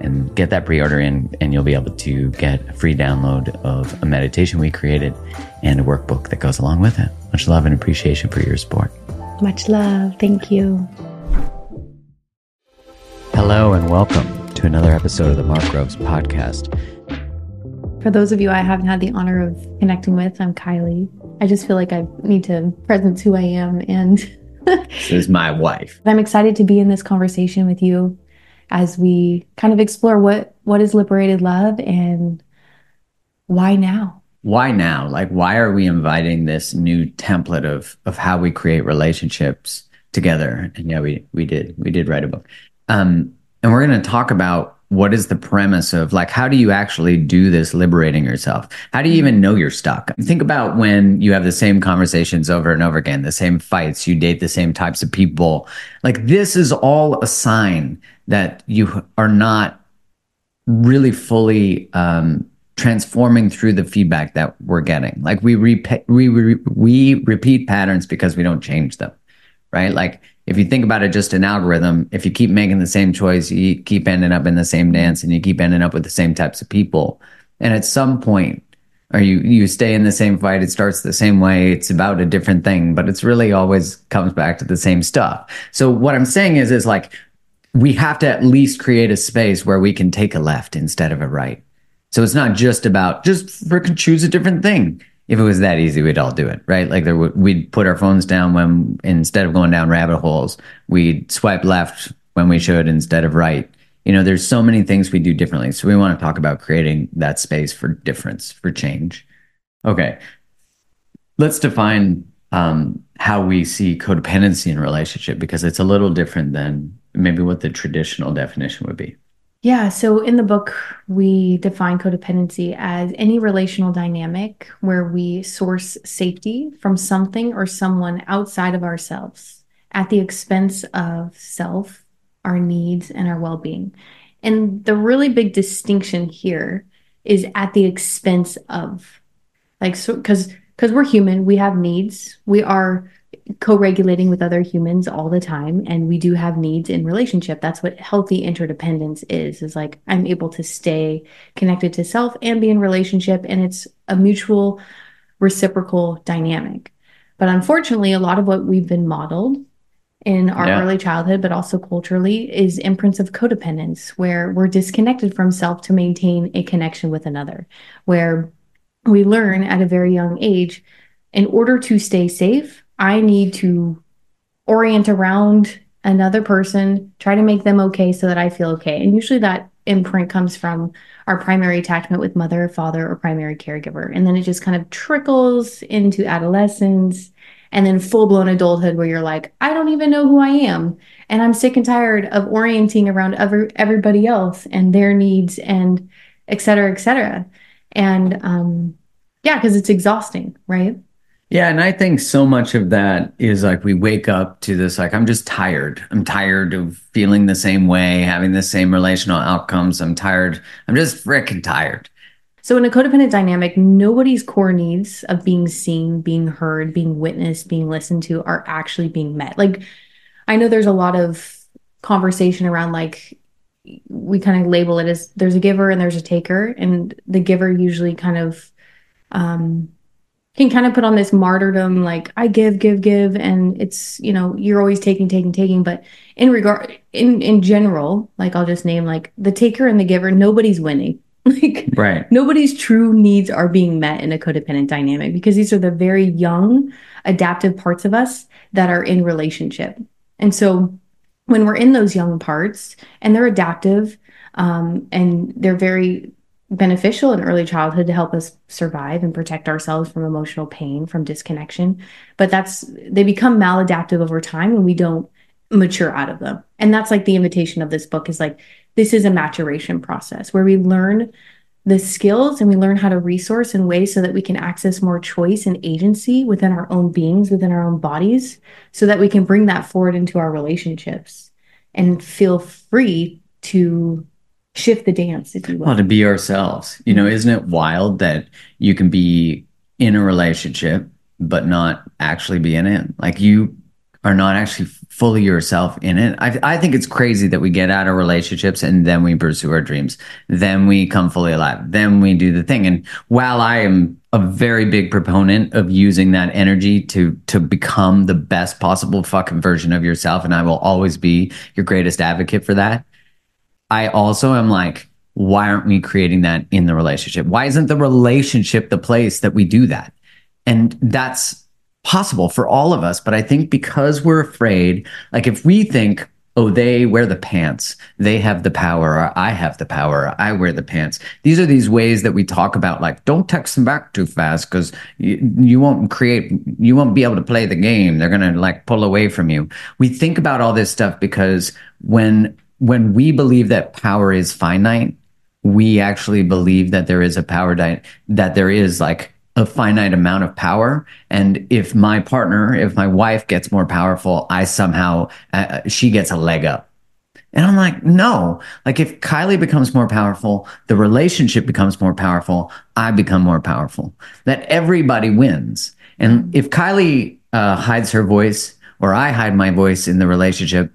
and get that pre-order in and you'll be able to get a free download of a meditation we created and a workbook that goes along with it. Much love and appreciation for your support. Much love. Thank you. Hello and welcome to another episode of the Mark Groves podcast. For those of you I haven't had the honor of connecting with, I'm Kylie. I just feel like I need to presence who I am and this is my wife. I'm excited to be in this conversation with you as we kind of explore what what is liberated love and why now? Why now? Like why are we inviting this new template of of how we create relationships together? And yeah we we did we did write a book. Um and we're going to talk about what is the premise of like how do you actually do this liberating yourself? How do you even know you're stuck? Think about when you have the same conversations over and over again the same fights you date the same types of people. Like this is all a sign that you are not really fully um, transforming through the feedback that we're getting like we, repeat we, we repeat patterns because we don't change them right like if you think about it just an algorithm, if you keep making the same choice, you keep ending up in the same dance and you keep ending up with the same types of people. And at some point, or you you stay in the same fight, it starts the same way, it's about a different thing, but it's really always comes back to the same stuff. So what I'm saying is is like we have to at least create a space where we can take a left instead of a right. So it's not just about just freaking choose a different thing if it was that easy, we'd all do it, right? Like there, we'd put our phones down when instead of going down rabbit holes, we'd swipe left when we should instead of right. You know, there's so many things we do differently. So we want to talk about creating that space for difference, for change. Okay, let's define um, how we see codependency in relationship because it's a little different than maybe what the traditional definition would be. Yeah. So in the book, we define codependency as any relational dynamic where we source safety from something or someone outside of ourselves at the expense of self, our needs, and our well being. And the really big distinction here is at the expense of, like, so because because we're human, we have needs, we are co-regulating with other humans all the time and we do have needs in relationship that's what healthy interdependence is is like i'm able to stay connected to self and be in relationship and it's a mutual reciprocal dynamic but unfortunately a lot of what we've been modeled in our yeah. early childhood but also culturally is imprints of codependence where we're disconnected from self to maintain a connection with another where we learn at a very young age in order to stay safe I need to orient around another person, try to make them okay so that I feel okay. And usually that imprint comes from our primary attachment with mother, father, or primary caregiver. And then it just kind of trickles into adolescence and then full blown adulthood where you're like, I don't even know who I am. And I'm sick and tired of orienting around every, everybody else and their needs and et cetera, et cetera. And um, yeah, because it's exhausting, right? Yeah, and I think so much of that is like we wake up to this like I'm just tired. I'm tired of feeling the same way, having the same relational outcomes. I'm tired. I'm just freaking tired. So in a codependent dynamic, nobody's core needs of being seen, being heard, being witnessed, being listened to are actually being met. Like I know there's a lot of conversation around like we kind of label it as there's a giver and there's a taker and the giver usually kind of um, can kind of put on this martyrdom, like I give, give, give, and it's you know you're always taking, taking, taking. But in regard, in in general, like I'll just name like the taker and the giver, nobody's winning. Like Right. nobody's true needs are being met in a codependent dynamic because these are the very young adaptive parts of us that are in relationship. And so when we're in those young parts and they're adaptive um, and they're very beneficial in early childhood to help us survive and protect ourselves from emotional pain, from disconnection. But that's, they become maladaptive over time when we don't mature out of them. And that's like the invitation of this book is like, this is a maturation process where we learn the skills and we learn how to resource in ways so that we can access more choice and agency within our own beings, within our own bodies, so that we can bring that forward into our relationships and feel free to shift the dance, if you will. Well, to be ourselves. You know, isn't it wild that you can be in a relationship but not actually be in it? Like you are not actually fully yourself in it. I, I think it's crazy that we get out of relationships and then we pursue our dreams. Then we come fully alive. Then we do the thing. And while I am a very big proponent of using that energy to to become the best possible fucking version of yourself, and I will always be your greatest advocate for that. I also am like, why aren't we creating that in the relationship? Why isn't the relationship the place that we do that? And that's possible for all of us. But I think because we're afraid, like if we think, oh, they wear the pants, they have the power, or I have the power, I wear the pants. These are these ways that we talk about, like, don't text them back too fast because you, you won't create, you won't be able to play the game. They're going to like pull away from you. We think about all this stuff because when when we believe that power is finite, we actually believe that there is a power di- that there is like a finite amount of power. And if my partner if my wife gets more powerful i somehow uh, she gets a leg up. And i'm like no. Like if kylie becomes more powerful the relationship becomes more powerful i become more powerful. That everybody wins. And if kylie uh, hides her voice or i hide my voice in the relationship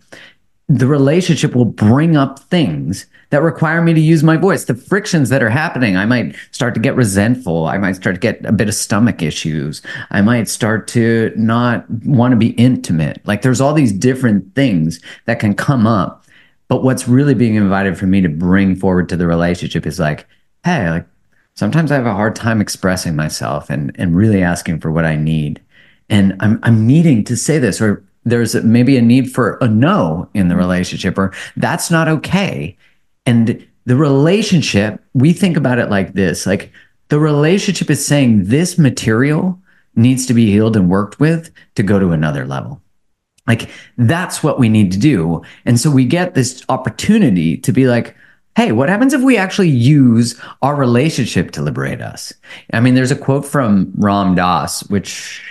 the relationship will bring up things that require me to use my voice. The frictions that are happening, I might start to get resentful. I might start to get a bit of stomach issues. I might start to not want to be intimate. Like there's all these different things that can come up. But what's really being invited for me to bring forward to the relationship is like, hey, like sometimes I have a hard time expressing myself and, and really asking for what I need. And I'm, I'm needing to say this or there's maybe a need for a no in the relationship or that's not okay. And the relationship we think about it like this like the relationship is saying this material needs to be healed and worked with to go to another level. Like that's what we need to do. And so we get this opportunity to be like hey what happens if we actually use our relationship to liberate us? I mean there's a quote from ram dass which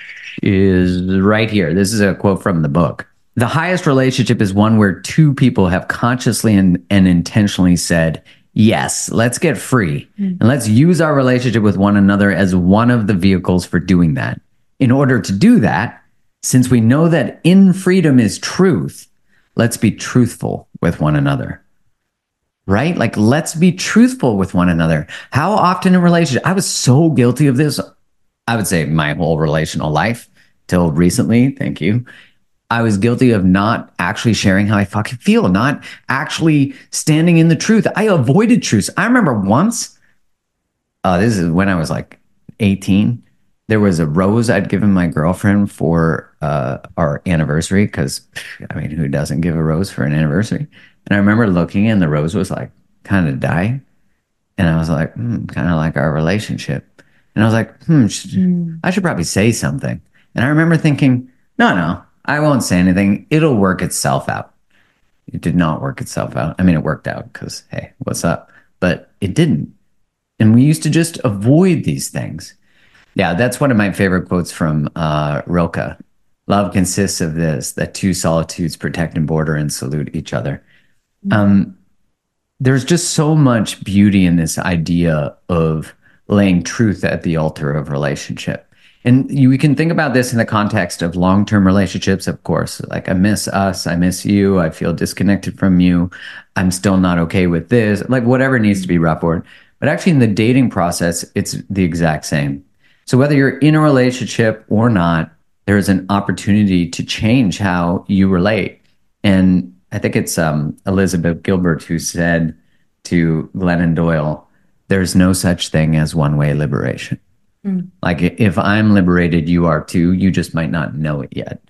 is right here. This is a quote from the book. The highest relationship is one where two people have consciously and, and intentionally said, Yes, let's get free hmm. and let's use our relationship with one another as one of the vehicles for doing that. In order to do that, since we know that in freedom is truth, let's be truthful with one another. Right? Like, let's be truthful with one another. How often in relationship, I was so guilty of this. I would say my whole relational life till recently. Thank you. I was guilty of not actually sharing how I fucking feel, not actually standing in the truth. I avoided truth. I remember once, uh, this is when I was like 18, there was a rose I'd given my girlfriend for uh, our anniversary because, I mean, who doesn't give a rose for an anniversary? And I remember looking and the rose was like kind of dying. And I was like, hmm, kind of like our relationship. And I was like, hmm, sh- I should probably say something. And I remember thinking, no, no, I won't say anything. It'll work itself out. It did not work itself out. I mean, it worked out because, hey, what's up? But it didn't. And we used to just avoid these things. Yeah, that's one of my favorite quotes from uh, Rilke. Love consists of this that two solitudes protect and border and salute each other. Um, there's just so much beauty in this idea of laying truth at the altar of relationship. And you, we can think about this in the context of long term relationships, of course. Like, I miss us. I miss you. I feel disconnected from you. I'm still not okay with this. Like, whatever needs to be brought. But actually, in the dating process, it's the exact same. So whether you're in a relationship or not, there is an opportunity to change how you relate. And I think it's um, Elizabeth Gilbert who said to Glennon Doyle, there's no such thing as one way liberation. Mm. Like if I'm liberated, you are too. You just might not know it yet.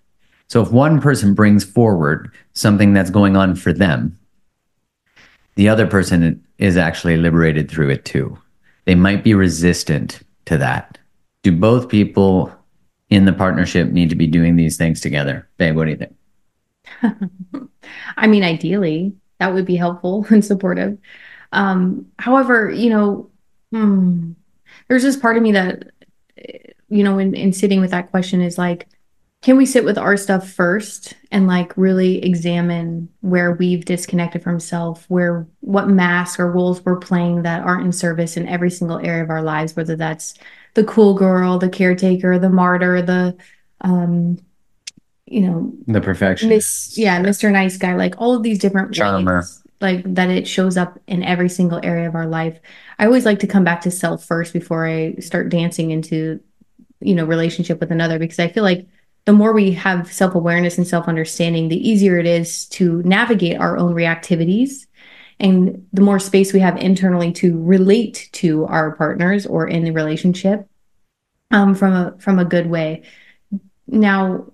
So if one person brings forward something that's going on for them, the other person is actually liberated through it too. They might be resistant to that. Do both people in the partnership need to be doing these things together? Babe, what do you think? I mean, ideally, that would be helpful and supportive. Um, however, you know, hmm, there's this part of me that, you know, in, in sitting with that question is like, can we sit with our stuff first and like really examine where we've disconnected from self where what masks or roles we're playing that aren't in service in every single area of our lives whether that's the cool girl the caretaker the martyr the um you know the perfectionist. Yeah mr nice guy like all of these different charmer. ways, like that it shows up in every single area of our life i always like to come back to self first before i start dancing into you know relationship with another because i feel like the more we have self awareness and self understanding, the easier it is to navigate our own reactivities. And the more space we have internally to relate to our partners or in the relationship um, from a from a good way. Now,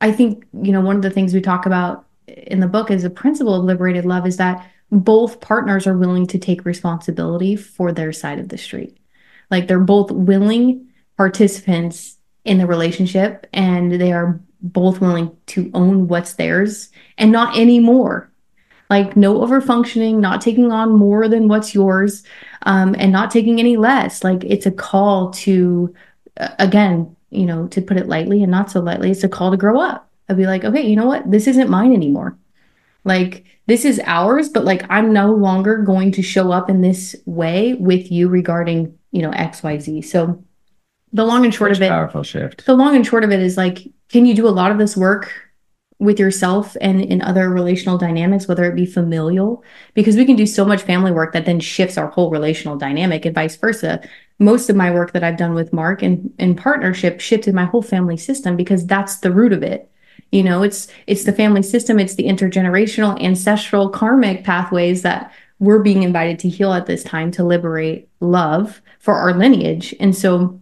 I think you know one of the things we talk about in the book is the principle of liberated love is that both partners are willing to take responsibility for their side of the street. Like they're both willing participants in the relationship and they are both willing to own what's theirs and not anymore. Like no overfunctioning, not taking on more than what's yours um, and not taking any less. Like it's a call to uh, again you know to put it lightly and not so lightly it's a call to grow up i'd be like okay you know what? This isn't mine anymore. Like this is ours but like i'm no longer going to show up in this way with you regarding you know xyz so the long and short Such of it powerful shift. the long and short of it is like can you do a lot of this work with yourself and in other relational dynamics whether it be familial? Because we can do so much family work that then shifts our whole relational dynamic and vice versa. Most of my work that i've done with mark and in partnership shifted my whole family system because that's the root of it you know it's it's the family system it's the intergenerational ancestral karmic pathways that we're being invited to heal at this time to liberate love for our lineage and so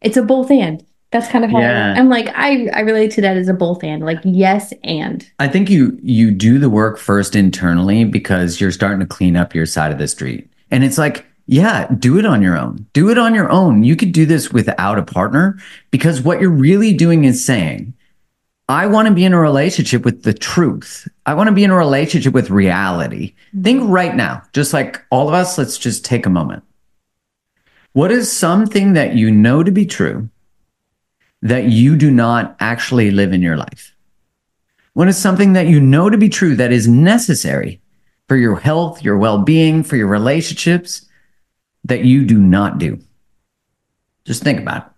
it's a both and. That's kind of how yeah. I'm like I I relate to that as a both and like yes and. I think you you do the work first internally because you're starting to clean up your side of the street. And it's like yeah, do it on your own. Do it on your own. You could do this without a partner because what you're really doing is saying, I want to be in a relationship with the truth. I want to be in a relationship with reality. Mm-hmm. Think right now, just like all of us, let's just take a moment. What is something that you know to be true that you do not actually live in your life? What is something that you know to be true that is necessary for your health, your well being, for your relationships that you do not do? Just think about it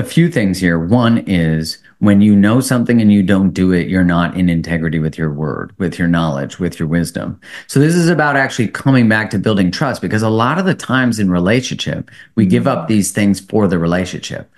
a few things here. One is when you know something and you don't do it, you're not in integrity with your word, with your knowledge, with your wisdom. So this is about actually coming back to building trust because a lot of the times in relationship, we give up these things for the relationship.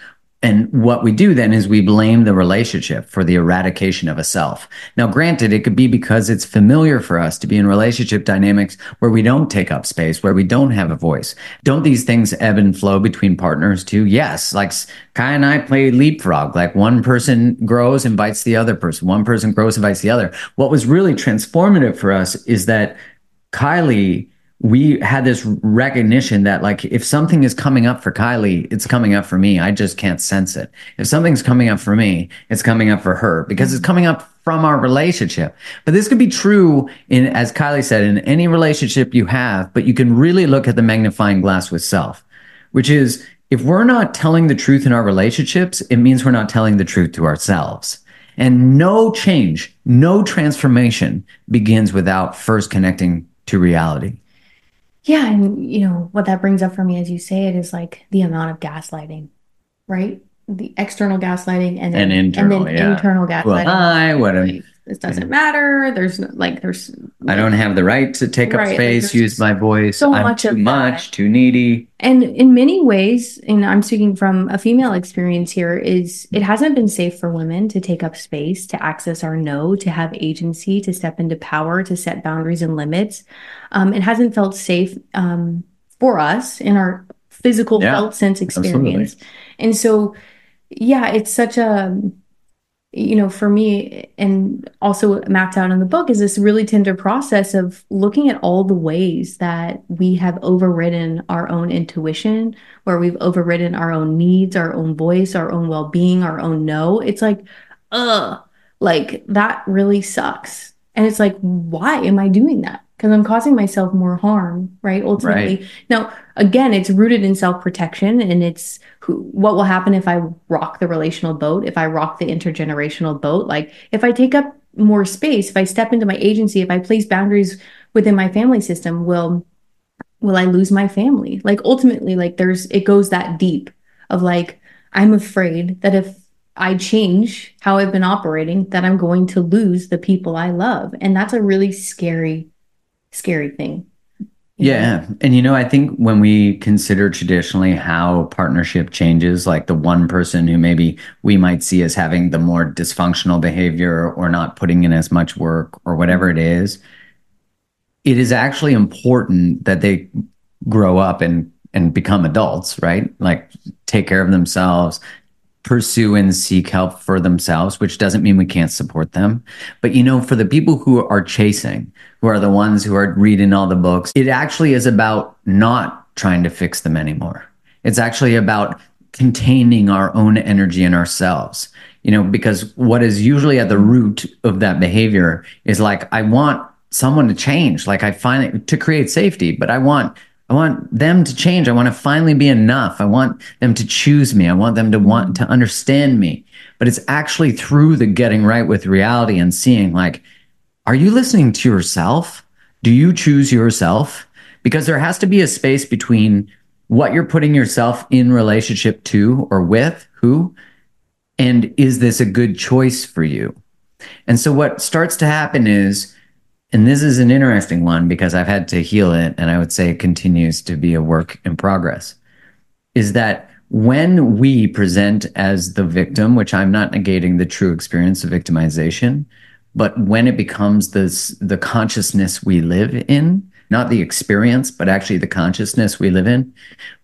And what we do then is we blame the relationship for the eradication of a self. Now, granted, it could be because it's familiar for us to be in relationship dynamics where we don't take up space, where we don't have a voice. Don't these things ebb and flow between partners too? Yes. Like Ky and I play leapfrog. Like one person grows, invites the other person. One person grows, invites the other. What was really transformative for us is that Kylie we had this recognition that like if something is coming up for Kylie, it's coming up for me. I just can't sense it. If something's coming up for me, it's coming up for her because it's coming up from our relationship. But this could be true in as Kylie said in any relationship you have, but you can really look at the magnifying glass with self, which is if we're not telling the truth in our relationships, it means we're not telling the truth to ourselves. And no change, no transformation begins without first connecting to reality. Yeah. And, you know, what that brings up for me as you say it is like the amount of gaslighting, right? The external gaslighting and then, and internal, and then yeah. internal gaslighting. Well, what a this doesn't matter. There's no, like there's I don't have the right to take Right, up space, there's use my voice. so I'm much too much, that. too needy. And in many ways, and I'm speaking from a female experience here, is it hasn't been safe for women to take up space, to access our no, to have agency, to step into power, to set boundaries and limits. Um, it hasn't felt safe um, for us in our physical Yeah, felt sense experience. And so, yeah, it's such a you know, for me, and also mapped out in the book, is this really tender process of looking at all the ways that we have overridden our own intuition, where we've overridden our own needs, our own voice, our own well being, our own no. It's like, ugh, like that really sucks. And it's like, why am I doing that? Because I'm causing myself more harm, right? Ultimately. Now, again, it's rooted in self protection and it's who, what will happen if I rock the relational boat, if I rock the intergenerational boat. Like, if I take up more space, if I step into my agency, if I place boundaries within my family system, will will I lose my family? Like ultimately, like there's it goes that deep of like I'm afraid that if I change how I've been operating, that I'm going to lose the people I love. And that's a really scary, scary thing. know? Yeah. And you know, I think when we consider traditionally how partnership changes, like the one person who maybe we might see as having the more dysfunctional behavior or not putting in as much work or whatever it is, it is actually important that they grow up and and become adults, right? Like take care of themselves, pursue and seek help for themselves, which doesn't mean we can't support them. But you know, for the people who are chasing, who are the ones who are reading all the books, it actually is about not trying to fix them anymore. It's actually about containing our own energy in ourselves. You know, because what is usually at the root of that behavior is like, I want someone to change. Like I find it to create safety, but I want I want them to change. I want to finally be enough. I want them to choose me. I want them to want to understand me. But it's actually through the getting right with reality and seeing like, are you listening to yourself? Do you choose yourself? Because there has to be a space between what you're putting yourself in relationship to or with who, and is this a good choice for you? And so what starts to happen is and this is an interesting one because I've had to heal it, and I would say it continues to be a work in progress. Is that when we present as the victim, which I'm not negating the true experience of victimization, but when it becomes this the consciousness we live in, not the experience, but actually the consciousness we live in,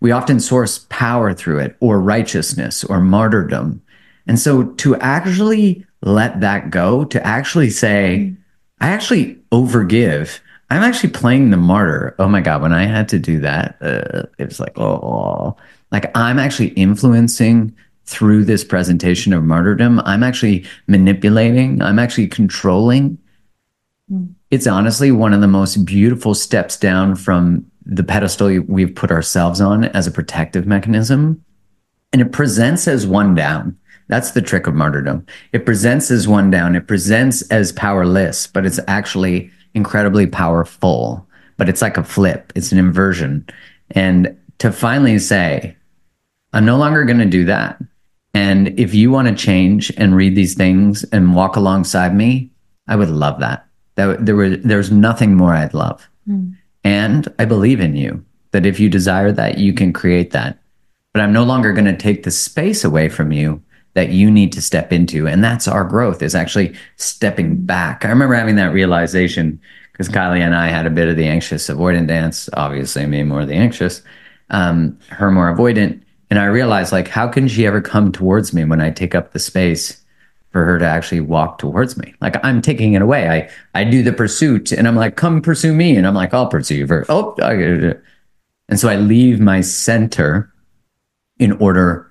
we often source power through it, or righteousness, or martyrdom. And so to actually let that go, to actually say, mm. I actually overgive. I'm actually playing the martyr. Oh my God, when I had to do that, uh, it was like, oh, like I'm actually influencing through this presentation of martyrdom. I'm actually manipulating, I'm actually controlling. It's honestly one of the most beautiful steps down from the pedestal we've put ourselves on as a protective mechanism. And it presents as one down. That's the trick of martyrdom. It presents as one down. It presents as powerless, but it's actually incredibly powerful. But it's like a flip, it's an inversion. And to finally say, I'm no longer going to do that. And if you want to change and read these things and walk alongside me, I would love that. That there was there's nothing more I'd love. Hmm. And I believe in you that if you desire that, you can create that. But I'm no longer going to take the space away from you that you need to step into. And that's our growth is actually stepping back. I remember having that realization because Kylie and I had a bit of the anxious avoidant dance, obviously me more the anxious, um, her more avoidant. And I realized like, how can she ever come towards me when I take up the space for her to actually walk towards me? Like I'm taking it away. I, I do the pursuit and I'm like, come pursue me. And I'm like, I'll pursue you first. Oh. And so I leave my center in order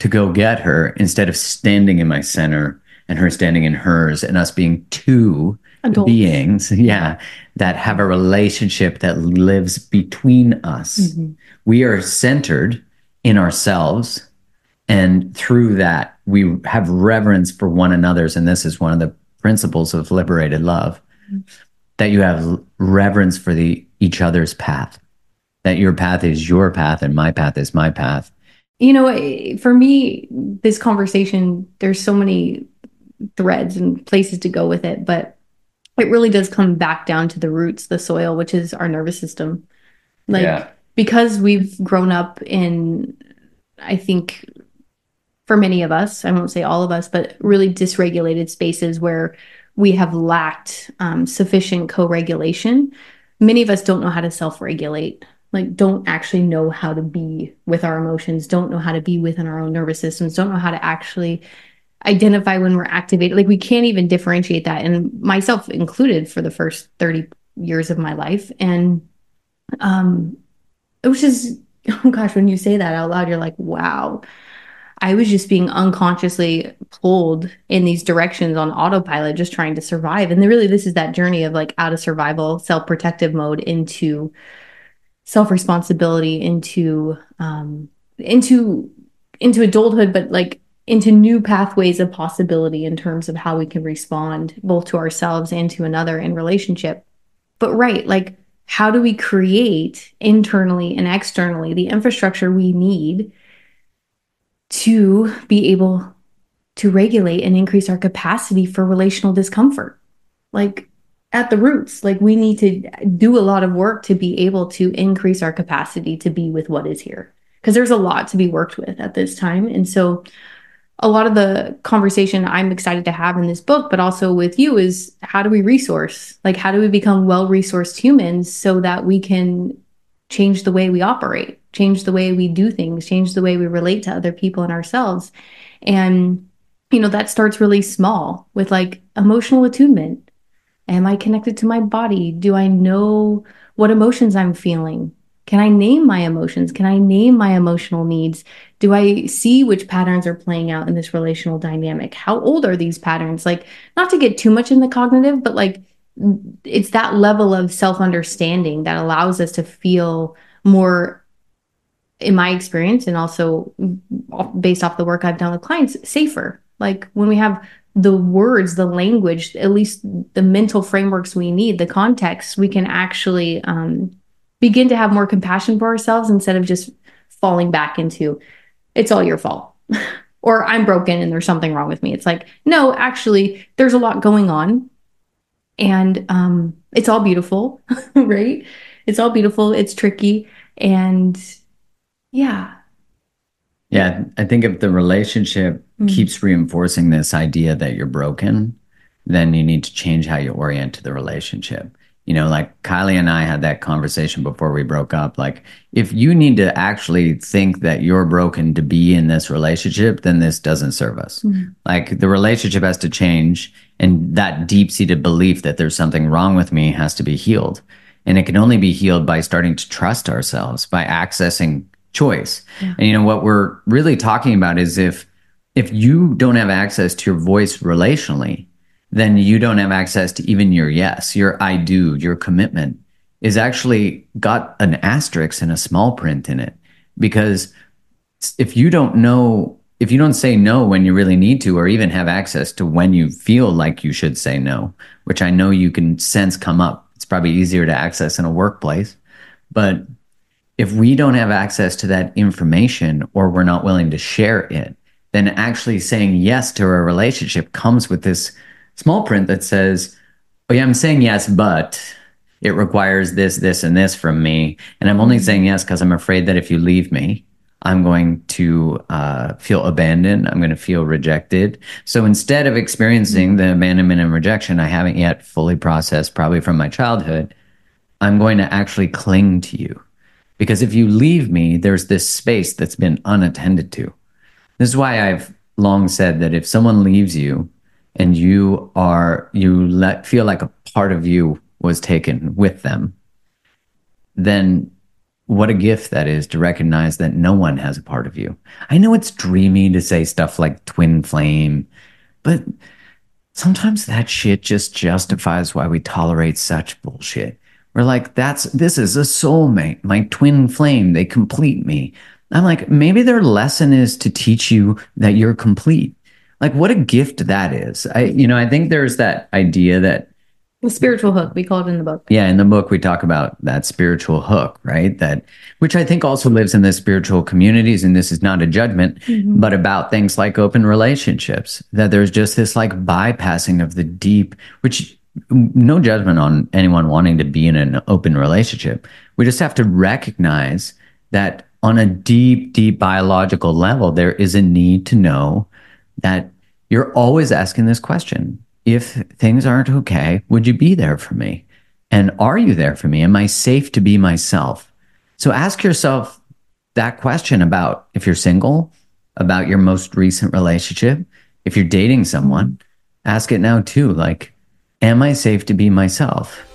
to go get her instead of standing in my center and her standing in hers and us being two Adults. beings, yeah, that have a relationship that lives between us. Mm-hmm. We are centered in ourselves. And through that, we have reverence for one another's. And this is one of the principles of liberated love mm-hmm. that you have reverence for the each other's path, that your path is your path and my path is my path. You know for me this conversation there's so many threads and places to go with it, but it really does come back down to the roots, the soil, which is our nervous system. Like yeah. because we've grown up in I think for many of us, I won't say all of us, but really dysregulated spaces where we have lacked um, sufficient co-regulation. Many of us don't know how to self-regulate like don't actually know how to be with our emotions don't know how to be within our own nervous systems don't know how to actually identify when we're activated. Like we can't even differentiate that and myself included for the first 30 years of my life. And um it was just oh gosh when you say that out loud you're like wow. I was just being unconsciously pulled in these directions on autopilot just trying to survive. And really this is that journey of like out of survival self-protective mode into self responsibility into um, into into adulthood, but like into new pathways of possibility in terms of how we can respond both to ourselves and to another in relationship. But right, like how do we create internally and externally the infrastructure we need to be able to regulate and increase our capacity for relational discomfort? Like at the roots. Like we need to do a lot of work to be able to increase our capacity to be with what is here. Because there's a lot to be worked with at this time. And so a lot of the conversation I'm excited to have in this book, but also with you, is how do we resource? Like, how do we become well resourced humans so that we can change the way we operate, change the way we do things, change the way we relate to other people and ourselves? And, you know, that starts really small with like emotional attunement. Am I connected to my body? Do I know what emotions I'm feeling? Can I name my emotions? Can I name my emotional needs? Do I see which patterns are playing out in this relational dynamic? How old are these patterns? Like, not to get too much in the cognitive, but like, it's that level of self understanding that allows us to feel more, in my experience, and also based off the work I've done with clients, safer. Like, when we have the words, the language, at least the mental frameworks we need, the context, we can actually um, begin to have more compassion for ourselves instead of just falling back into it's all your fault or I'm broken and there's something wrong with me. It's like, no, actually, there's a lot going on and um, it's all beautiful, right? It's all beautiful, it's tricky. And yeah, yeah, I think if the relationship mm-hmm. keeps reinforcing this idea that you're broken, then you need to change how you orient to the relationship. You know, like Kylie and I had that conversation before we broke up. Like, if you need to actually think that you're broken to be in this relationship, then this doesn't serve us. Mm-hmm. Like, the relationship has to change, and that deep seated belief that there's something wrong with me has to be healed. And it can only be healed by starting to trust ourselves, by accessing choice. Yeah. And you know what we're really talking about is if if you don't have access to your voice relationally, then you don't have access to even your yes, your I do, your commitment is actually got an asterisk and a small print in it because if you don't know if you don't say no when you really need to or even have access to when you feel like you should say no which i know you can sense come up it's probably easier to access in a workplace but if we don't have access to that information or we're not willing to share it, then actually saying yes to a relationship comes with this small print that says, Oh, yeah, I'm saying yes, but it requires this, this, and this from me. And I'm only saying yes because I'm afraid that if you leave me, I'm going to uh, feel abandoned. I'm going to feel rejected. So instead of experiencing the abandonment and rejection I haven't yet fully processed, probably from my childhood, I'm going to actually cling to you. Because if you leave me, there's this space that's been unattended to. This is why I've long said that if someone leaves you and you are, you let feel like a part of you was taken with them, then what a gift that is to recognize that no one has a part of you. I know it's dreamy to say stuff like twin flame, but sometimes that shit just justifies why we tolerate such bullshit. We're like, that's this is a soulmate, my twin flame. They complete me. I'm like, maybe their lesson is to teach you that you're complete. Like, what a gift that is. I, you know, I think there's that idea that The spiritual hook, we call it in the book. Yeah, in the book we talk about that spiritual hook, right? That which I think also lives in the spiritual communities and this is not a judgment, mm-hmm. but about things like open relationships. That there's just this like bypassing of the deep, which no judgment on anyone wanting to be in an open relationship. We just have to recognize that on a deep, deep biological level, there is a need to know that you're always asking this question if things aren't okay, would you be there for me? And are you there for me? Am I safe to be myself? So ask yourself that question about if you're single, about your most recent relationship, if you're dating someone, ask it now too. Like, am I safe to be myself?